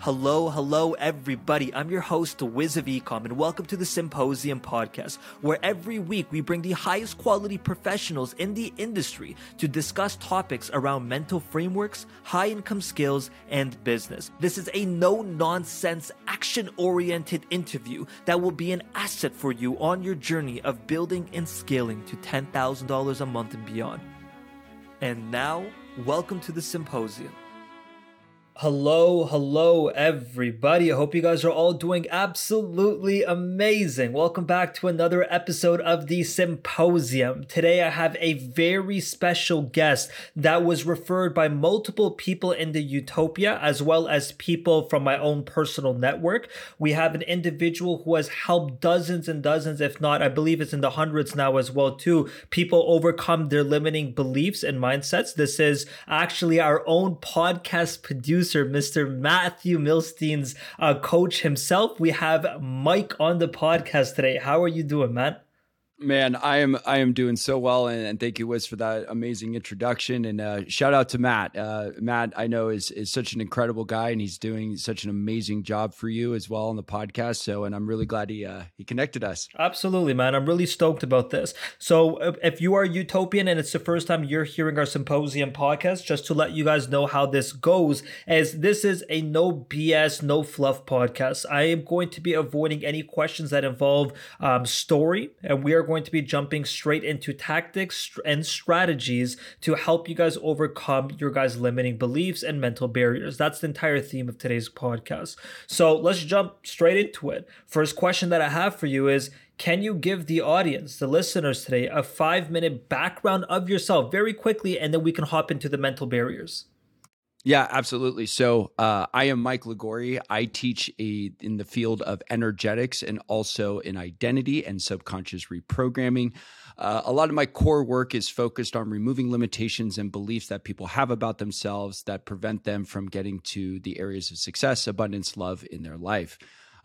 Hello, hello, everybody. I'm your host, Wiz of Ecom, and welcome to the Symposium podcast, where every week we bring the highest quality professionals in the industry to discuss topics around mental frameworks, high income skills, and business. This is a no nonsense, action oriented interview that will be an asset for you on your journey of building and scaling to $10,000 a month and beyond. And now, welcome to the Symposium. Hello, hello, everybody. I hope you guys are all doing absolutely amazing. Welcome back to another episode of the Symposium. Today, I have a very special guest that was referred by multiple people in the Utopia, as well as people from my own personal network. We have an individual who has helped dozens and dozens, if not, I believe it's in the hundreds now as well, too, people overcome their limiting beliefs and mindsets. This is actually our own podcast producer producer, Mr. Matthew Milstein's uh, coach himself. We have Mike on the podcast today. How are you doing, man? Man, I am I am doing so well, and, and thank you, Wiz, for that amazing introduction. And uh, shout out to Matt. Uh, Matt, I know is is such an incredible guy, and he's doing such an amazing job for you as well on the podcast. So, and I'm really glad he uh, he connected us. Absolutely, man. I'm really stoked about this. So, if you are utopian and it's the first time you're hearing our symposium podcast, just to let you guys know how this goes, as this is a no BS, no fluff podcast. I am going to be avoiding any questions that involve um, story, and we are going to be jumping straight into tactics and strategies to help you guys overcome your guys' limiting beliefs and mental barriers. That's the entire theme of today's podcast. So let's jump straight into it. First question that I have for you is can you give the audience, the listeners today, a five minute background of yourself very quickly, and then we can hop into the mental barriers? Yeah, absolutely. So uh, I am Mike Liguori. I teach a, in the field of energetics and also in identity and subconscious reprogramming. Uh, a lot of my core work is focused on removing limitations and beliefs that people have about themselves that prevent them from getting to the areas of success, abundance, love in their life.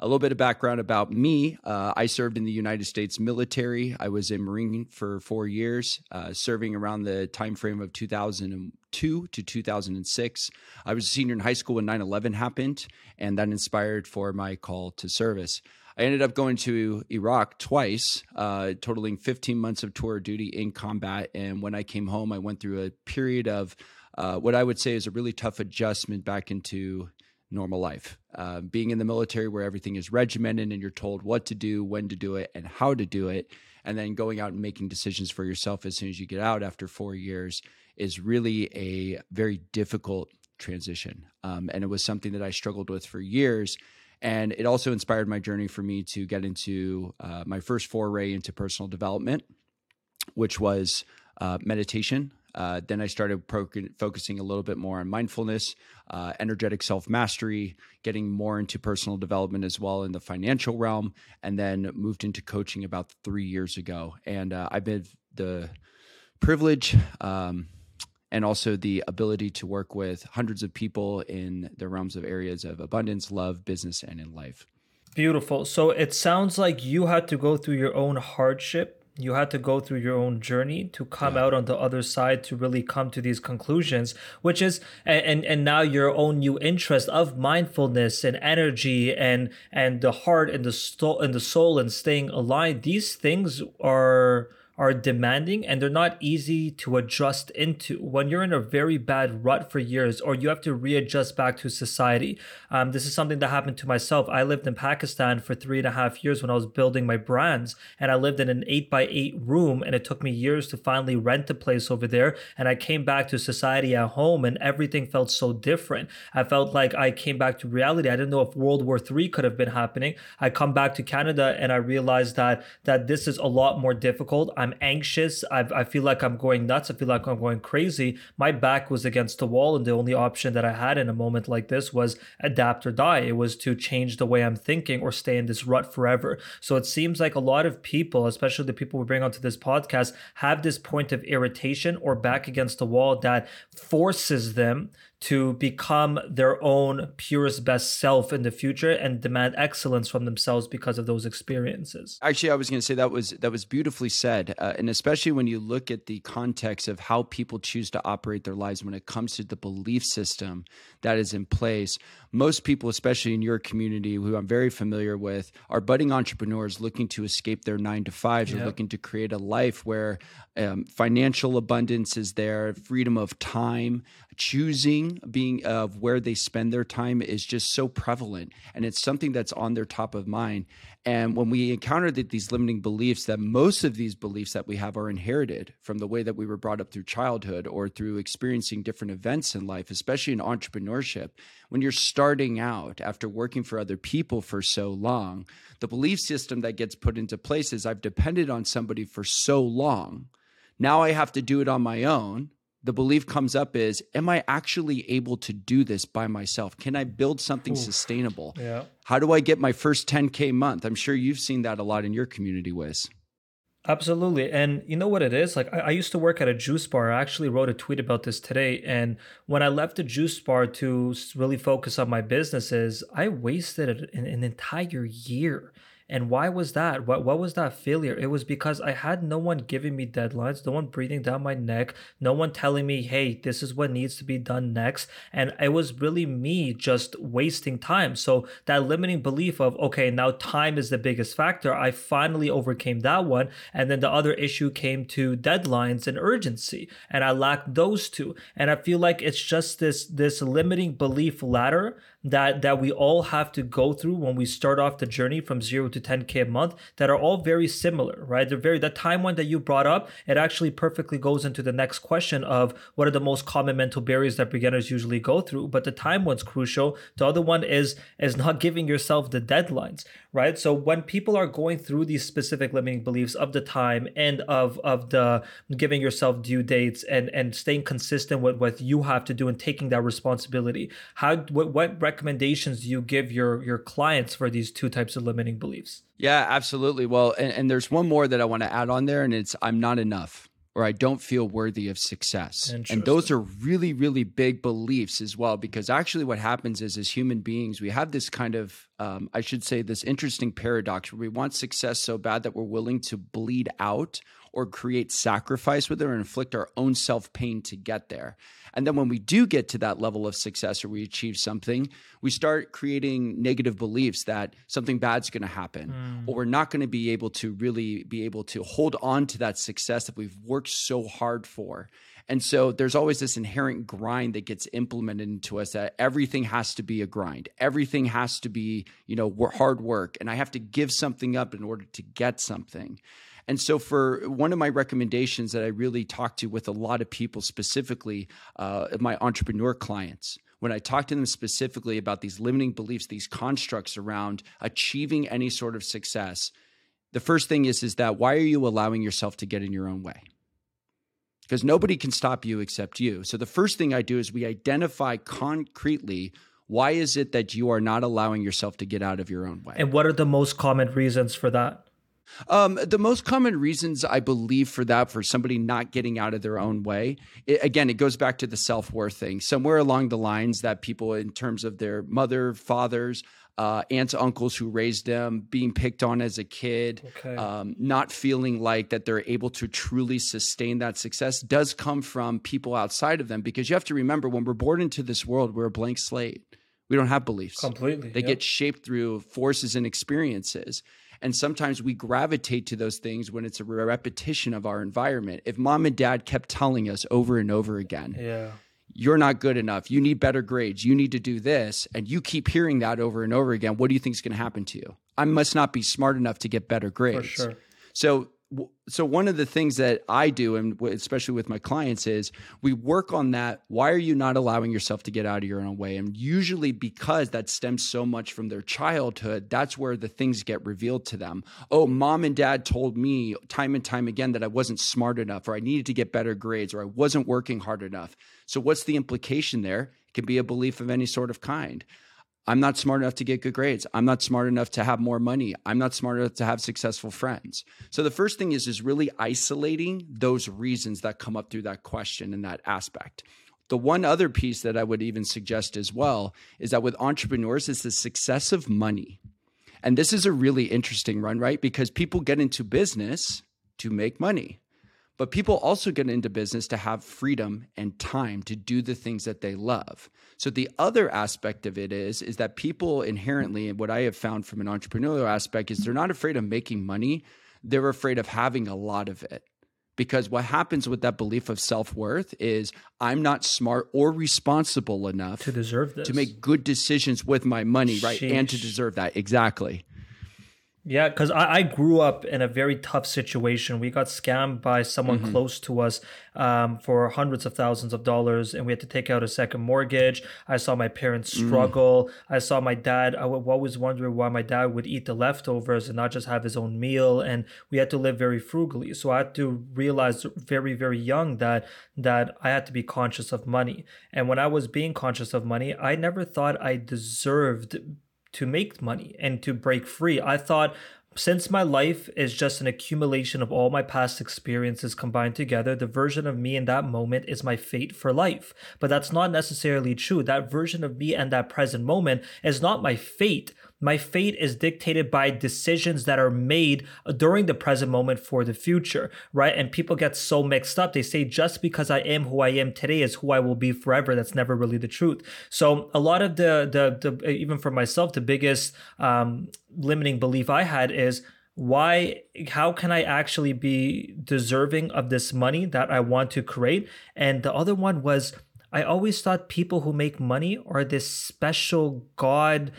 A little bit of background about me. Uh, I served in the United States military. I was a Marine for four years, uh, serving around the time frame of 2002 to 2006. I was a senior in high school when 9 11 happened, and that inspired for my call to service. I ended up going to Iraq twice, uh, totaling 15 months of tour of duty in combat. And when I came home, I went through a period of uh, what I would say is a really tough adjustment back into normal life. Uh, being in the military where everything is regimented and you're told what to do, when to do it, and how to do it, and then going out and making decisions for yourself as soon as you get out after four years is really a very difficult transition. Um, and it was something that I struggled with for years. And it also inspired my journey for me to get into uh, my first foray into personal development, which was uh, meditation. Uh, then I started pro- focusing a little bit more on mindfulness, uh, energetic self mastery, getting more into personal development as well in the financial realm, and then moved into coaching about three years ago. And uh, I've been the privilege um, and also the ability to work with hundreds of people in the realms of areas of abundance, love, business, and in life. Beautiful. So it sounds like you had to go through your own hardship you had to go through your own journey to come yeah. out on the other side to really come to these conclusions which is and and now your own new interest of mindfulness and energy and and the heart and the soul and the soul and staying alive these things are are demanding and they're not easy to adjust into when you're in a very bad rut for years or you have to readjust back to society. Um, this is something that happened to myself. I lived in Pakistan for three and a half years when I was building my brands, and I lived in an eight by eight room, and it took me years to finally rent a place over there. And I came back to society at home, and everything felt so different. I felt like I came back to reality. I didn't know if World War III could have been happening. I come back to Canada, and I realized that that this is a lot more difficult. I'm anxious. I, I feel like I'm going nuts. I feel like I'm going crazy. My back was against the wall, and the only option that I had in a moment like this was adapt or die. It was to change the way I'm thinking or stay in this rut forever. So it seems like a lot of people, especially the people we bring onto this podcast, have this point of irritation or back against the wall that forces them to become their own purest best self in the future and demand excellence from themselves because of those experiences. Actually, I was going to say that was that was beautifully said, uh, and especially when you look at the context of how people choose to operate their lives when it comes to the belief system that is in place. Most people, especially in your community, who I'm very familiar with, are budding entrepreneurs looking to escape their nine to fives, yep. or looking to create a life where um, financial abundance is there, freedom of time, choosing being of where they spend their time is just so prevalent, and it's something that's on their top of mind. And when we encounter the, these limiting beliefs, that most of these beliefs that we have are inherited from the way that we were brought up through childhood or through experiencing different events in life, especially in entrepreneurship. When you're starting out after working for other people for so long, the belief system that gets put into place is I've depended on somebody for so long. Now I have to do it on my own. The belief comes up is am i actually able to do this by myself? Can i build something sustainable? Yeah. How do i get my first 10k month? I'm sure you've seen that a lot in your community Wiz Absolutely. And you know what it is? Like, I, I, used to work at a juice bar. I actually wrote a tweet about this today. And when I left the juice bar to really focus on my businesses, I wasted an, an entire year and why was that? What what was that failure? It was because I had no one giving me deadlines, no one breathing down my neck, no one telling me, "Hey, this is what needs to be done next." And it was really me just wasting time. So that limiting belief of, "Okay, now time is the biggest factor." I finally overcame that one, and then the other issue came to deadlines and urgency, and I lacked those two. And I feel like it's just this this limiting belief ladder that that we all have to go through when we start off the journey from 0 to 10k a month that are all very similar right? They're very that time one that you brought up it actually perfectly goes into the next question of what are the most common mental barriers that beginners usually go through. But the time one's crucial. The other one is is not giving yourself the deadlines right? So when people are going through these specific limiting beliefs of the time and of of the giving yourself due dates and and staying consistent with what you have to do and taking that responsibility how what, what recommendations do you give your your clients for these two types of limiting beliefs? Yeah, absolutely. Well, and, and there's one more that I want to add on there, and it's I'm not enough or I don't feel worthy of success. And those are really, really big beliefs as well, because actually what happens is as human beings, we have this kind of, um, I should say, this interesting paradox where we want success so bad that we're willing to bleed out or create sacrifice with it or inflict our own self pain to get there. And then when we do get to that level of success or we achieve something, we start creating negative beliefs that something bad's going to happen mm. or we're not going to be able to really be able to hold on to that success that we've worked so hard for. And so there's always this inherent grind that gets implemented into us that everything has to be a grind. Everything has to be, you know, hard work and I have to give something up in order to get something. And so, for one of my recommendations that I really talk to with a lot of people, specifically uh, my entrepreneur clients, when I talk to them specifically about these limiting beliefs, these constructs around achieving any sort of success, the first thing is is that why are you allowing yourself to get in your own way? Because nobody can stop you except you. So the first thing I do is we identify concretely why is it that you are not allowing yourself to get out of your own way? And what are the most common reasons for that? Um, the most common reasons I believe for that, for somebody not getting out of their own way, it, again, it goes back to the self worth thing. Somewhere along the lines that people, in terms of their mother, fathers, uh, aunts, uncles who raised them, being picked on as a kid, okay. um, not feeling like that they're able to truly sustain that success does come from people outside of them. Because you have to remember, when we're born into this world, we're a blank slate. We don't have beliefs. Completely. They yep. get shaped through forces and experiences. And sometimes we gravitate to those things when it's a repetition of our environment. If mom and dad kept telling us over and over again, yeah. You're not good enough. You need better grades. You need to do this. And you keep hearing that over and over again. What do you think is going to happen to you? I must not be smart enough to get better grades. For sure. So so one of the things that I do, and especially with my clients, is we work on that. Why are you not allowing yourself to get out of your own way? And usually, because that stems so much from their childhood, that's where the things get revealed to them. Oh, mom and dad told me time and time again that I wasn't smart enough, or I needed to get better grades, or I wasn't working hard enough. So, what's the implication there? It can be a belief of any sort of kind. I'm not smart enough to get good grades. I'm not smart enough to have more money. I'm not smart enough to have successful friends. So the first thing is is really isolating those reasons that come up through that question and that aspect. the one other piece that I would even suggest as well is that with entrepreneurs, it's the success of money. And this is a really interesting run, right? Because people get into business to make money. But people also get into business to have freedom and time to do the things that they love. So the other aspect of it is is that people inherently and what I have found from an entrepreneurial aspect is they're not afraid of making money, they're afraid of having a lot of it. Because what happens with that belief of self worth is I'm not smart or responsible enough to deserve this, to make good decisions with my money, right? Sheesh. And to deserve that. Exactly. Yeah, because I, I, grew up in a very tough situation. We got scammed by someone mm-hmm. close to us um, for hundreds of thousands of dollars, and we had to take out a second mortgage. I saw my parents mm. struggle. Mm. I saw my dad. I w- always wondering why my dad would eat the leftovers and not just have his own meal. And we had to live very frugally. So I had to realize very, very young that that I had to be conscious of money. And when I was being conscious of money, I never thought I deserved to make money and to break free. I thought since my life is just an accumulation of all my past experiences combined together, the version of me in that moment is my fate for life. But that's not necessarily true. That version of me and that present moment is not my fate. My fate is dictated by decisions that are made during the present moment for the future, right? And people get so mixed up. They say just because I am who I am today is who I will be forever. That's never really the truth. So a lot of the the, the even for myself, the biggest um, limiting belief I had is why how can i actually be deserving of this money that i want to create and the other one was i always thought people who make money are this special god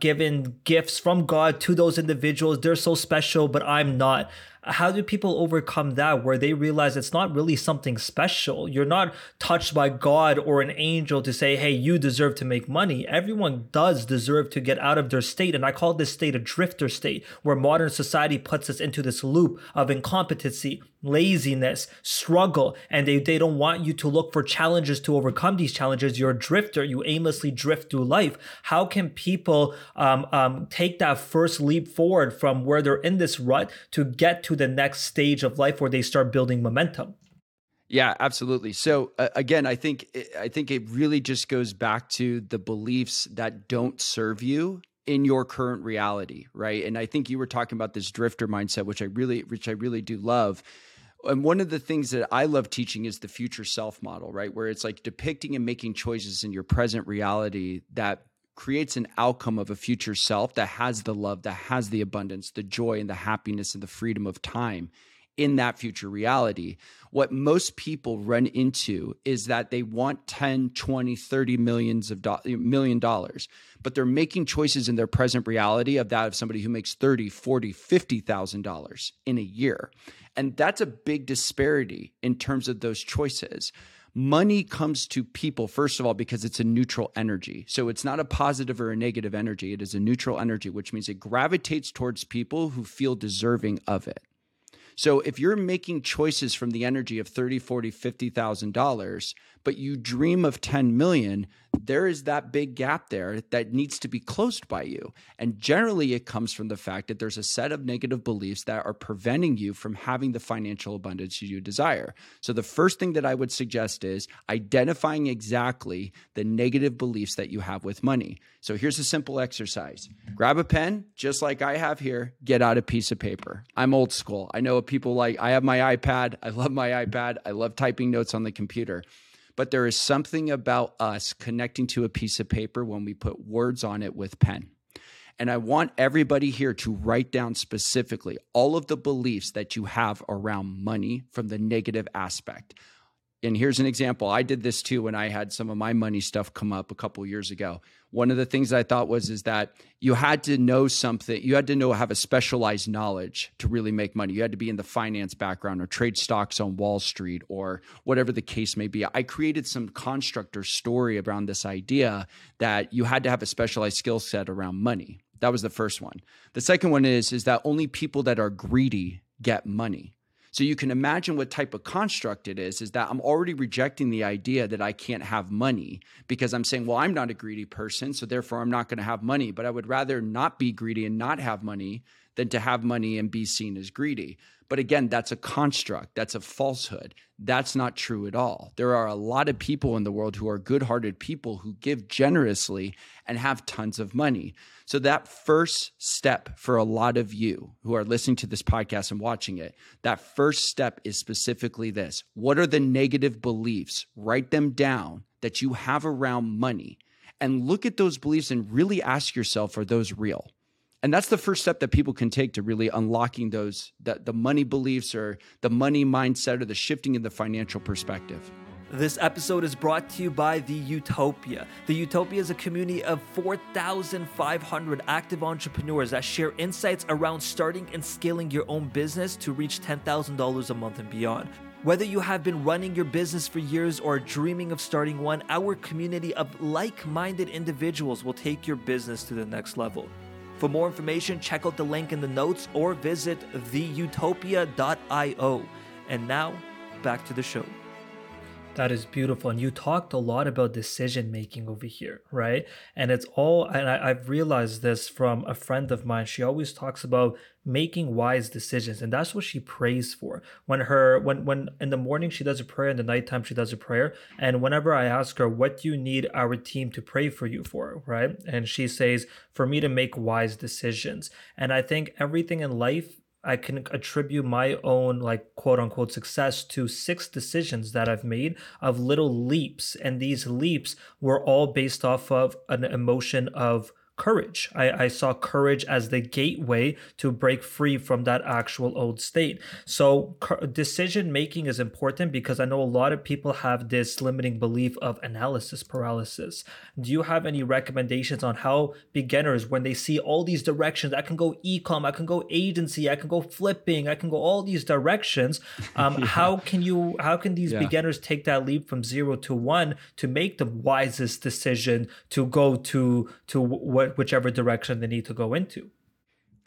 given gifts from God to those individuals. They're so special, but I'm not how do people overcome that where they realize it's not really something special? You're not touched by God or an angel to say, hey, you deserve to make money. Everyone does deserve to get out of their state. And I call this state a drifter state, where modern society puts us into this loop of incompetency, laziness, struggle, and they, they don't want you to look for challenges to overcome these challenges. You're a drifter. You aimlessly drift through life. How can people um, um, take that first leap forward from where they're in this rut to get to the next stage of life where they start building momentum. Yeah, absolutely. So uh, again, I think I think it really just goes back to the beliefs that don't serve you in your current reality, right? And I think you were talking about this drifter mindset, which I really which I really do love. And one of the things that I love teaching is the future self model, right? Where it's like depicting and making choices in your present reality that creates an outcome of a future self that has the love, that has the abundance, the joy, and the happiness and the freedom of time in that future reality. What most people run into is that they want 10, 20, 30 millions of do- million dollars, but they're making choices in their present reality of that of somebody who makes 30, 40, 50,000 dollars in a year. And that's a big disparity in terms of those choices money comes to people first of all because it's a neutral energy. So it's not a positive or a negative energy. It is a neutral energy which means it gravitates towards people who feel deserving of it so if you're making choices from the energy of 30 40 50000 dollars but you dream of 10 million there is that big gap there that needs to be closed by you. And generally, it comes from the fact that there's a set of negative beliefs that are preventing you from having the financial abundance you desire. So, the first thing that I would suggest is identifying exactly the negative beliefs that you have with money. So, here's a simple exercise grab a pen, just like I have here, get out a piece of paper. I'm old school. I know people like, I have my iPad. I love my iPad. I love typing notes on the computer but there is something about us connecting to a piece of paper when we put words on it with pen. And I want everybody here to write down specifically all of the beliefs that you have around money from the negative aspect and here's an example. I did this too when I had some of my money stuff come up a couple years ago. One of the things I thought was is that you had to know something. You had to know have a specialized knowledge to really make money. You had to be in the finance background or trade stocks on Wall Street or whatever the case may be. I created some construct or story around this idea that you had to have a specialized skill set around money. That was the first one. The second one is is that only people that are greedy get money. So you can imagine what type of construct it is, is that I'm already rejecting the idea that I can't have money because I'm saying, well, I'm not a greedy person, so therefore I'm not going to have money. But I would rather not be greedy and not have money than to have money and be seen as greedy. But again, that's a construct, that's a falsehood. That's not true at all. There are a lot of people in the world who are good hearted people who give generously and have tons of money. So, that first step for a lot of you who are listening to this podcast and watching it, that first step is specifically this What are the negative beliefs? Write them down that you have around money and look at those beliefs and really ask yourself are those real? And that's the first step that people can take to really unlocking those that the money beliefs or the money mindset or the shifting in the financial perspective this episode is brought to you by The Utopia. The Utopia is a community of 4,500 active entrepreneurs that share insights around starting and scaling your own business to reach $10,000 a month and beyond. Whether you have been running your business for years or dreaming of starting one, our community of like minded individuals will take your business to the next level. For more information, check out the link in the notes or visit theutopia.io. And now, back to the show. That is beautiful. And you talked a lot about decision making over here, right? And it's all, and I, have realized this from a friend of mine. She always talks about making wise decisions. And that's what she prays for. When her, when, when in the morning she does a prayer, in the nighttime she does a prayer. And whenever I ask her, what do you need our team to pray for you for, right? And she says, for me to make wise decisions. And I think everything in life I can attribute my own like quote unquote success to six decisions that I've made of little leaps. And these leaps were all based off of an emotion of courage. I, I saw courage as the gateway to break free from that actual old state. So, decision making is important because I know a lot of people have this limiting belief of analysis paralysis. Do you have any recommendations on how beginners, when they see all these directions, I can go ecom, I can go agency, I can go flipping, I can go all these directions. Um, yeah. How can you? How can these yeah. beginners take that leap from zero to one to make the wisest decision to go to to what what whichever direction they need to go into.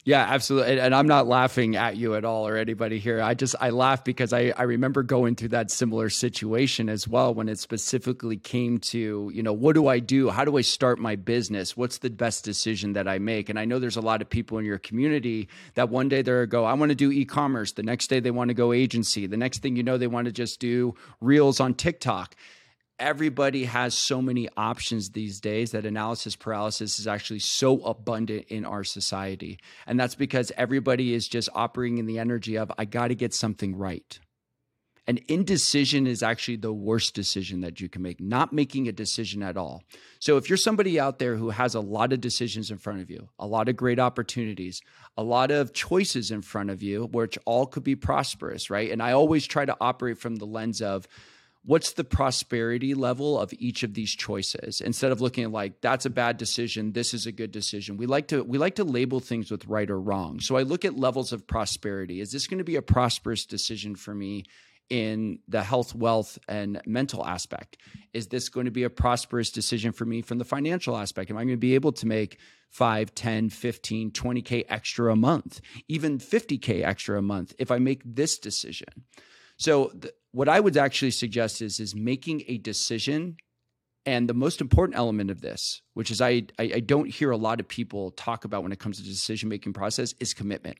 Yeah, absolutely. And I'm not laughing at you at all or anybody here. I just I laugh because I I remember going through that similar situation as well when it specifically came to, you know, what do I do? How do I start my business? What's the best decision that I make? And I know there's a lot of people in your community that one day they're go, I want to do e-commerce. The next day they want to go agency. The next thing you know they want to just do reels on TikTok everybody has so many options these days that analysis paralysis is actually so abundant in our society. And that's because everybody is just operating in the energy of, I got to get something right. And indecision is actually the worst decision that you can make, not making a decision at all. So, if you're somebody out there who has a lot of decisions in front of you, a lot of great opportunities, a lot of choices in front of you, which all could be prosperous, right? And I always try to operate from the lens of, what's the prosperity level of each of these choices? Instead of looking at like that's a bad decision this is a good decision. We like to we like to label things with right or wrong. So i look at levels of prosperity. Is this going to be a prosperous decision for me in the health wealth and mental aspect? Is this going to be a prosperous decision for me from the financial aspect? Am i going to be able to make 5 10 15 20k extra a month even 50k extra a month if i make this decision? So th- what I would actually suggest is is making a decision. And the most important element of this, which is I, I, I don't hear a lot of people talk about when it comes to the decision making process, is commitment.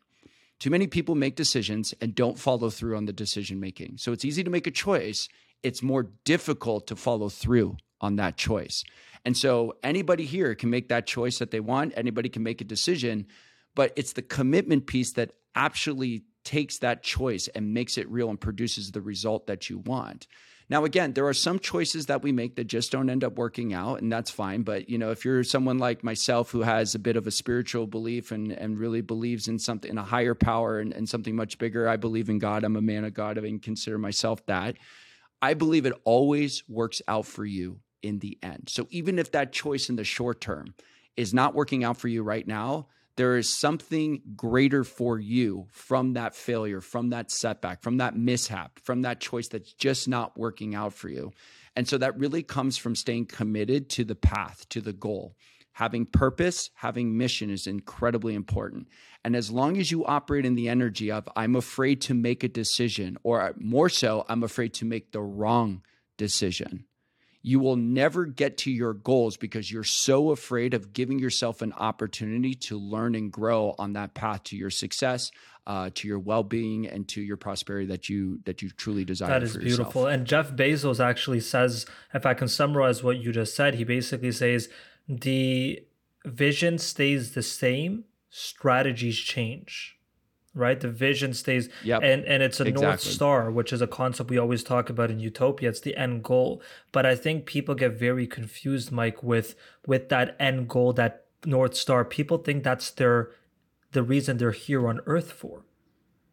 Too many people make decisions and don't follow through on the decision making. So it's easy to make a choice. It's more difficult to follow through on that choice. And so anybody here can make that choice that they want. Anybody can make a decision, but it's the commitment piece that actually takes that choice and makes it real and produces the result that you want. Now, again, there are some choices that we make that just don't end up working out, and that's fine. But you know, if you're someone like myself who has a bit of a spiritual belief and and really believes in something, in a higher power and, and something much bigger, I believe in God. I'm a man of God. I mean, consider myself that. I believe it always works out for you in the end. So even if that choice in the short term is not working out for you right now, there is something greater for you from that failure, from that setback, from that mishap, from that choice that's just not working out for you. And so that really comes from staying committed to the path, to the goal. Having purpose, having mission is incredibly important. And as long as you operate in the energy of, I'm afraid to make a decision, or more so, I'm afraid to make the wrong decision, you will never get to your goals because you're so afraid of giving yourself an opportunity to learn and grow on that path to your success uh, to your well-being and to your prosperity that you that you truly desire. That is beautiful. And Jeff Bezos actually says, if I can summarize what you just said, he basically says the vision stays the same, strategies change. Right, the vision stays, yep. and and it's a exactly. north star, which is a concept we always talk about in Utopia. It's the end goal, but I think people get very confused, Mike, with with that end goal, that north star. People think that's their the reason they're here on earth for.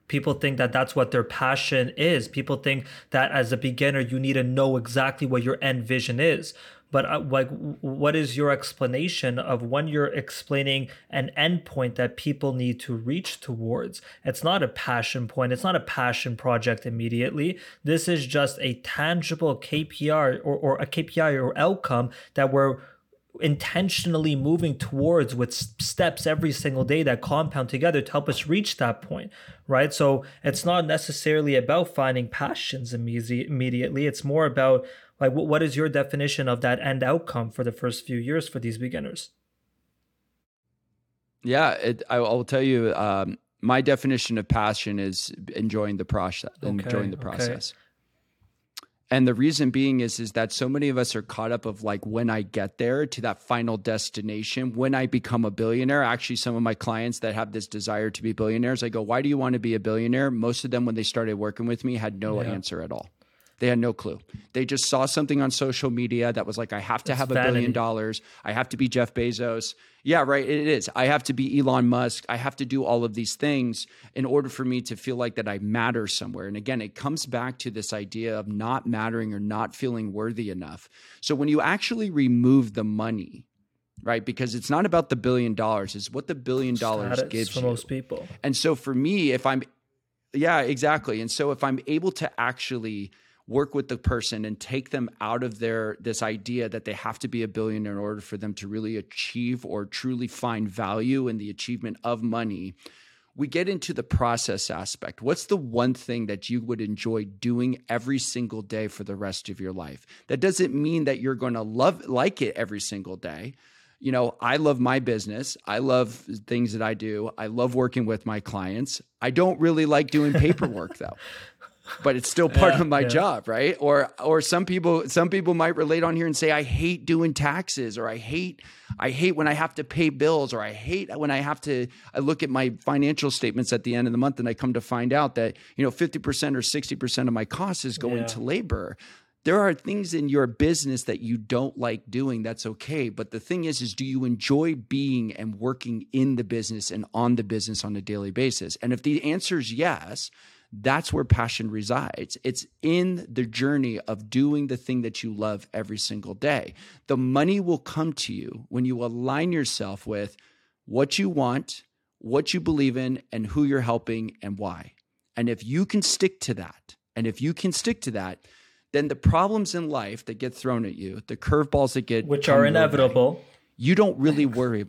People think that that's what their passion is. People think that as a beginner, you need to know exactly what your end vision is. But uh, like, what is your explanation of when you're explaining an endpoint that people need to reach towards? It's not a passion point. It's not a passion project immediately. This is just a tangible KPI or, or a KPI or outcome that we're intentionally moving towards with steps every single day that compound together to help us reach that point right so it's not necessarily about finding passions immediately it's more about like what is your definition of that end outcome for the first few years for these beginners? Yeah it, I, will tell you um, my definition of passion is enjoying the process okay, enjoying the process okay. and the reason being is is that so many of us are caught up of like when i get there to that final destination when i become a billionaire actually some of my clients that have this desire to be billionaires i go why do you want to be a billionaire? Most of them when they started working with me had no yeah. answer at all they had no clue. They just saw something on social media that was like, I have to it's have a billion dollars. I have to be Jeff Bezos. Yeah, right. It is. I have to be Elon Musk. I have to do all of these things in order for me to feel like that I matter somewhere. And again, it comes back to this idea of not mattering or not feeling worthy enough. So when you actually remove the money, right? Because it's not about the billion dollars, it's what the billion dollars Status gives for you. most people. And so for me, if I'm yeah, exactly. And so if I'm able to actually work with the person and take them out of their this idea that they have to be a billionaire in order for them to really achieve or truly find value in the achievement of money we get into the process aspect. What's the one thing that you would enjoy doing every single day for the rest of your life? That doesn't mean that you're going to love like it every single day. You know, I love my business. I love things that I do. I love working with my clients. I don't really like doing paperwork though but it's still part yeah, of my yeah. job right or or some people some people might relate on here and say i hate doing taxes or i hate i hate when i have to pay bills or i hate when i have to i look at my financial statements at the end of the month and i come to find out that you know 50% or 60% of my costs is going yeah. to labor there are things in your business that you don't like doing that's okay but the thing is is do you enjoy being and working in the business and on the business on a daily basis and if the answer is yes that's where passion resides. It's in the journey of doing the thing that you love every single day. The money will come to you when you align yourself with what you want, what you believe in, and who you're helping and why. And if you can stick to that, and if you can stick to that, then the problems in life that get thrown at you, the curveballs that get which are inevitable, way, you don't really worry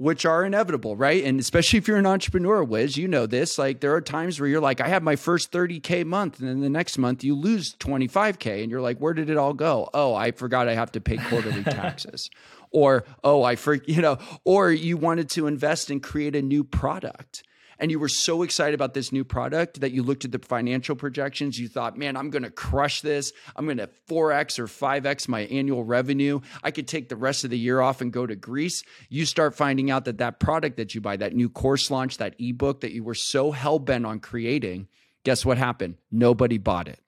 which are inevitable, right? And especially if you're an entrepreneur, Wiz, you know this. Like there are times where you're like, I have my first 30K month, and then the next month you lose 25K, and you're like, where did it all go? Oh, I forgot I have to pay quarterly taxes. or, oh, I for you know, or you wanted to invest and create a new product and you were so excited about this new product that you looked at the financial projections, you thought, man, I'm going to crush this. I'm going to 4x or 5x my annual revenue. I could take the rest of the year off and go to Greece. You start finding out that that product that you buy, that new course launch, that ebook that you were so hell bent on creating, guess what happened? Nobody bought it.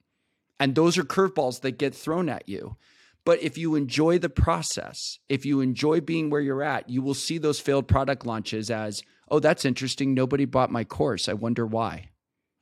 And those are curveballs that get thrown at you. But if you enjoy the process, if you enjoy being where you're at, you will see those failed product launches as oh, that's interesting. Nobody bought my course. I wonder why.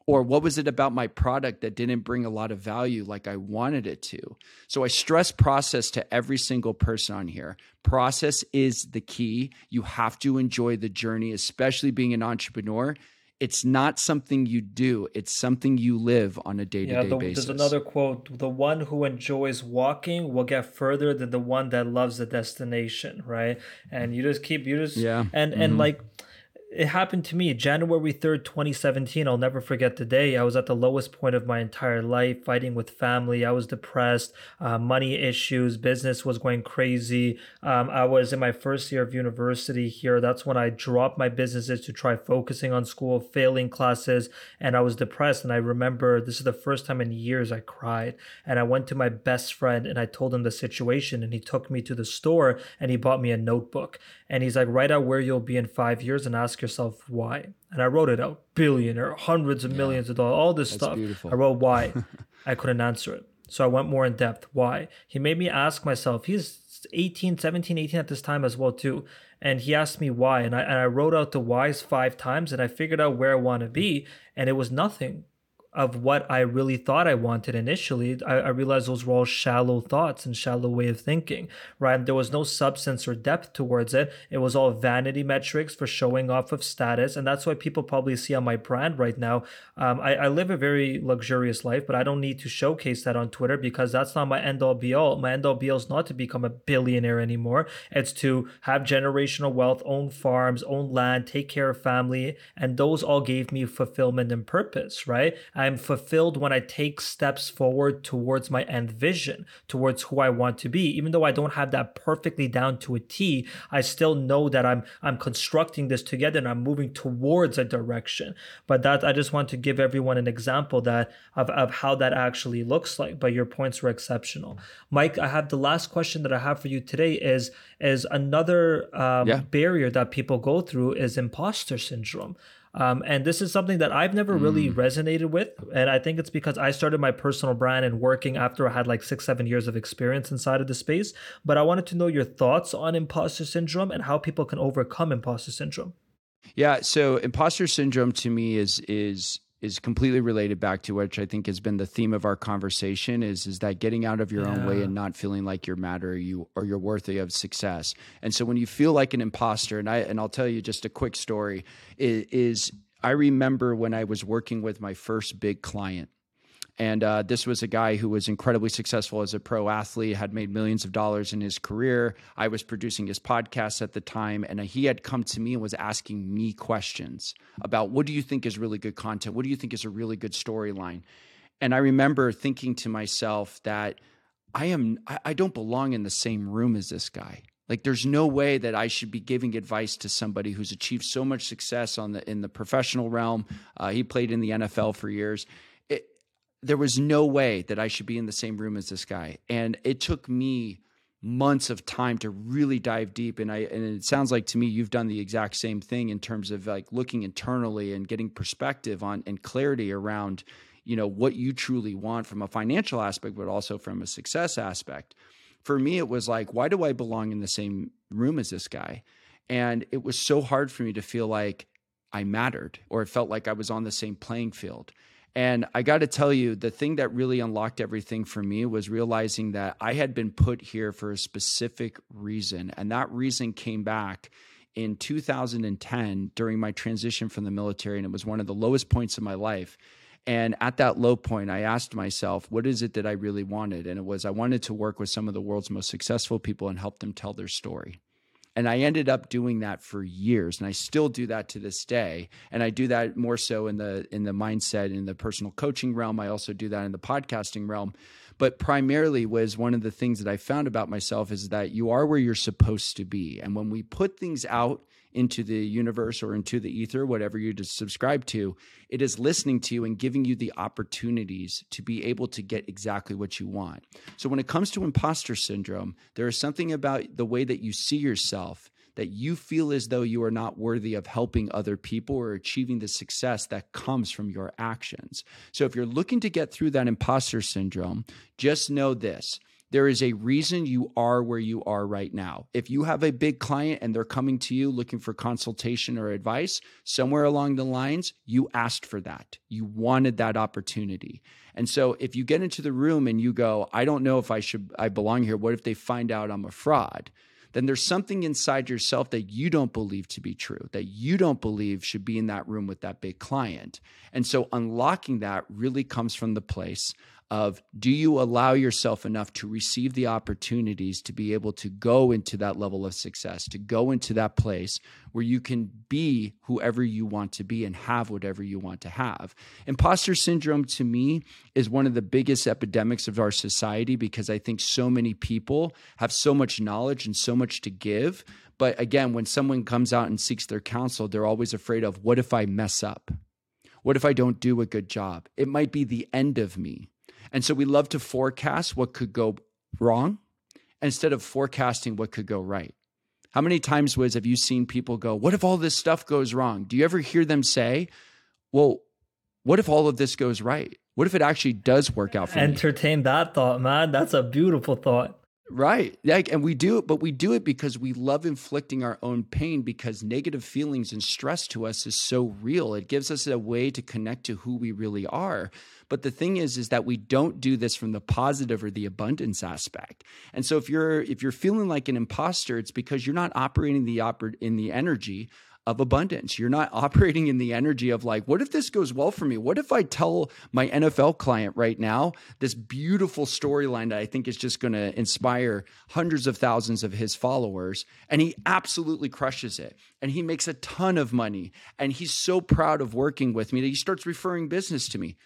Or what was it about my product that didn't bring a lot of value like I wanted it to? So I stress process to every single person on here. Process is the key. You have to enjoy the journey, especially being an entrepreneur. It's not something you do, it's something you live on a day to day basis. There's another quote The one who enjoys walking will get further than the one that loves the destination, right? And you just keep, you just, yeah. And, mm-hmm. and like, it happened to me January 3rd, 2017. I'll never forget the day. I was at the lowest point of my entire life, fighting with family. I was depressed, uh, money issues, business was going crazy. Um, I was in my first year of university here. That's when I dropped my businesses to try focusing on school, failing classes, and I was depressed. And I remember this is the first time in years I cried. And I went to my best friend and I told him the situation, and he took me to the store and he bought me a notebook. And he's like, write out where you'll be in five years and ask yourself why. And I wrote it out billionaire, hundreds of yeah. millions of dollars, all this That's stuff. Beautiful. I wrote why. I couldn't answer it. So I went more in depth. Why? He made me ask myself, he's 18, 17, 18 at this time as well, too. And he asked me why. And I, and I wrote out the whys five times and I figured out where I want to be. And it was nothing of what I really thought I wanted initially, I, I, realized those were all shallow thoughts and shallow way of thinking, right? There was no substance or depth towards it. It was all vanity metrics for showing off of status. And that's why people probably see on my brand right now. Um, I, I live a very luxurious life, but I don't need to showcase that on Twitter because that's not my end all be all. My end all be all is not to become a billionaire anymore. It's to have generational wealth, own farms, own land, take care of family. And those all gave me fulfillment and purpose, right? I'm fulfilled when I take steps forward towards my end vision, towards who I want to be. Even though I don't have that perfectly down to a T, I still know that I'm I'm constructing this together and I'm moving towards a direction. But that I just want to give everyone an example that of, of how that actually looks like. But your points were exceptional. Mike, I have the last question that I have for you today is is another um, yeah. barrier that people go through is imposter syndrome. Um, and this is something that I've never really mm. resonated with. And I think it's because I started my personal brand and working after I had like six, seven years of experience inside of the space. But I wanted to know your thoughts on imposter syndrome and how people can overcome imposter syndrome. Yeah. So imposter syndrome to me is, is, is completely related back to which I think has been the theme of our conversation is is that getting out of your yeah. own way and not feeling like you're matter or you or you're worthy of success. And so when you feel like an imposter, and I and I'll tell you just a quick story is, is I remember when I was working with my first big client and uh, this was a guy who was incredibly successful as a pro athlete, had made millions of dollars in his career. I was producing his podcast at the time, and he had come to me and was asking me questions about what do you think is really good content? What do you think is a really good storyline? And I remember thinking to myself that I am I don't belong in the same room as this guy. Like there's no way that I should be giving advice to somebody who's achieved so much success on the in the professional realm. Uh, he played in the NFL for years there was no way that I should be in the same room as this guy. And it took me months of time to really dive deep and I and it sounds like to me you've done the exact same thing in terms of like looking internally and getting perspective on and clarity around you know what you truly want from a financial aspect but also from a success aspect. For me it was like why do I belong in the same room as this guy? And it was so hard for me to feel like I mattered or it felt like I was on the same playing field. And I got to tell you, the thing that really unlocked everything for me was realizing that I had been put here for a specific reason. And that reason came back in 2010 during my transition from the military. And it was one of the lowest points of my life. And at that low point, I asked myself, what is it that I really wanted? And it was I wanted to work with some of the world's most successful people and help them tell their story. And I ended up doing that for years, and I still do that to this day. And I do that more so in the in the mindset in the personal coaching realm. I also do that in the podcasting realm. But primarily was one of the things that I found about myself is that you are where you're supposed to be. And when we put things out into the universe or into the ether, whatever you subscribe to, it is listening to you and giving you the opportunities to be able to get exactly what you want. So when it comes to imposter syndrome, there is something about the way that you see yourself that you feel as though you are not worthy of helping other people or achieving the success that comes from your actions. So if you're looking to get through that imposter syndrome, just know this there is a reason you are where you are right now. If you have a big client and they're coming to you looking for consultation or advice, somewhere along the lines, you asked for that. You wanted that opportunity. And so if you get into the room and you go, I don't know if I should I belong here. What if they find out I'm a fraud? Then there's something inside yourself that you don't believe to be true, that you don't believe should be in that room with that big client. And so unlocking that really comes from the place of do you allow yourself enough to receive the opportunities to be able to go into that level of success, to go into that place where you can be whoever you want to be and have whatever you want to have. Imposter syndrome to me is one of the biggest epidemics of our society because I think so many people have so much knowledge and so much to give. But again, when someone comes out and seeks their counsel, they're always afraid of what if I mess up? What if I don't do a good job? It might be the end of me. And so we love to forecast what could go wrong instead of forecasting what could go right. How many times Wiz have you seen people go, "What if all this stuff goes wrong?" Do you ever hear them say, "Well, what if all of this goes right? What if it actually does work out for Entertain me?" Entertain that thought, man. That's a beautiful thought. Right. Like, and we do it, but we do it because we love inflicting our own pain because negative feelings and stress to us is so real. It gives us a way to connect to who we really are. But the thing is, is that we don't do this from the positive or the abundance aspect. And so if you're if you're feeling like an imposter, it's because you're not operating the oper- in the energy of abundance. You're not operating in the energy of like, what if this goes well for me? What if I tell my NFL client right now this beautiful storyline that I think is just going to inspire hundreds of thousands of his followers and he absolutely crushes it and he makes a ton of money and he's so proud of working with me that he starts referring business to me.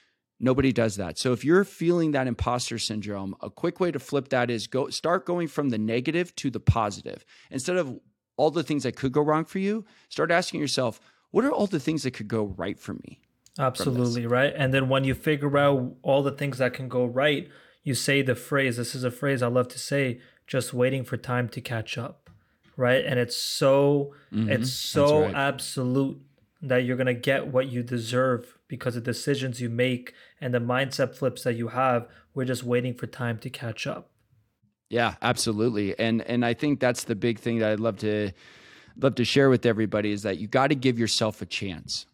Nobody does that. So if you're feeling that imposter syndrome, a quick way to flip that is go start going from the negative to the positive. Instead of all the things that could go wrong for you, start asking yourself, what are all the things that could go right for me? Absolutely, right? And then when you figure out all the things that can go right, you say the phrase, this is a phrase I love to say, just waiting for time to catch up. Right? And it's so mm-hmm. it's so right. absolute that you're going to get what you deserve because the decisions you make and the mindset flips that you have, we're just waiting for time to catch up. Yeah, absolutely. And and I think that's the big thing that I'd love to love to share with everybody is that you got to give yourself a chance.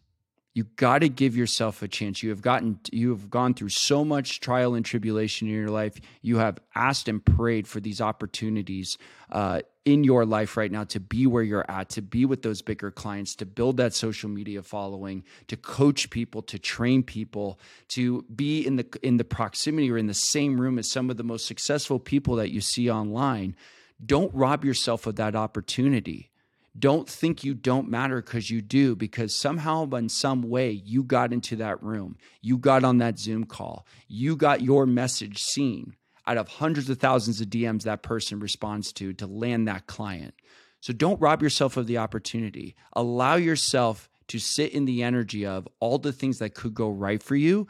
You got to give yourself a chance. You have gotten you have gone through so much trial and tribulation in your life. You have asked and prayed for these opportunities uh, in your life right now to be where you're at, to be with those bigger clients, to build that social media following, to coach people, to train people, to be in the in the proximity or in the same room as some of the most successful people that you see online. Don't rob yourself of that opportunity. Don't think you don't matter because you do, because somehow, in some way, you got into that room. You got on that Zoom call. You got your message seen out of hundreds of thousands of DMs that person responds to to land that client. So don't rob yourself of the opportunity. Allow yourself to sit in the energy of all the things that could go right for you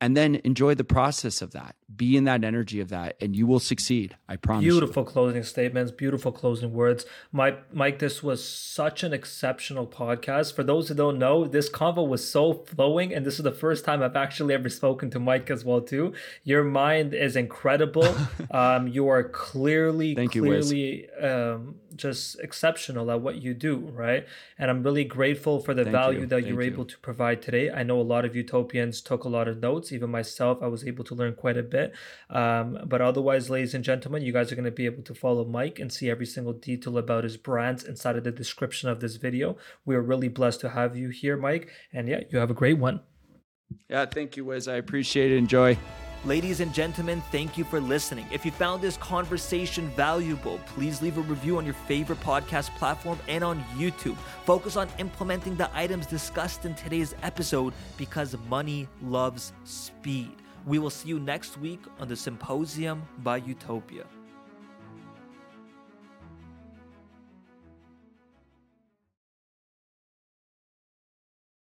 and then enjoy the process of that be in that energy of that and you will succeed i promise beautiful you. closing statements beautiful closing words. Mike mike this was such an exceptional podcast. For those who don't know this convo was so flowing and this is the first time i've actually ever spoken to mike as well too. Your mind is incredible. Um, you are clearly Thank clearly you, um, just exceptional at what you do right? And i'm really grateful for the Thank value you. that Thank you're you. able to provide today. I know a lot of utopians took a lot of notes. Even myself i was able to learn quite a bit bit. Um, but otherwise, ladies and gentlemen, you guys are going to be able to follow Mike and see every single detail about his brands inside of the description of this video. We are really blessed to have you here, Mike. And yeah, you have a great one. Yeah, thank you, Wiz. I appreciate it. Enjoy. Ladies and gentlemen, thank you for listening. If you found this conversation valuable, please leave a review on your favorite podcast platform and on YouTube. Focus on implementing the items discussed in today's episode because money loves speed. We will see you next week on the Symposium by Utopia.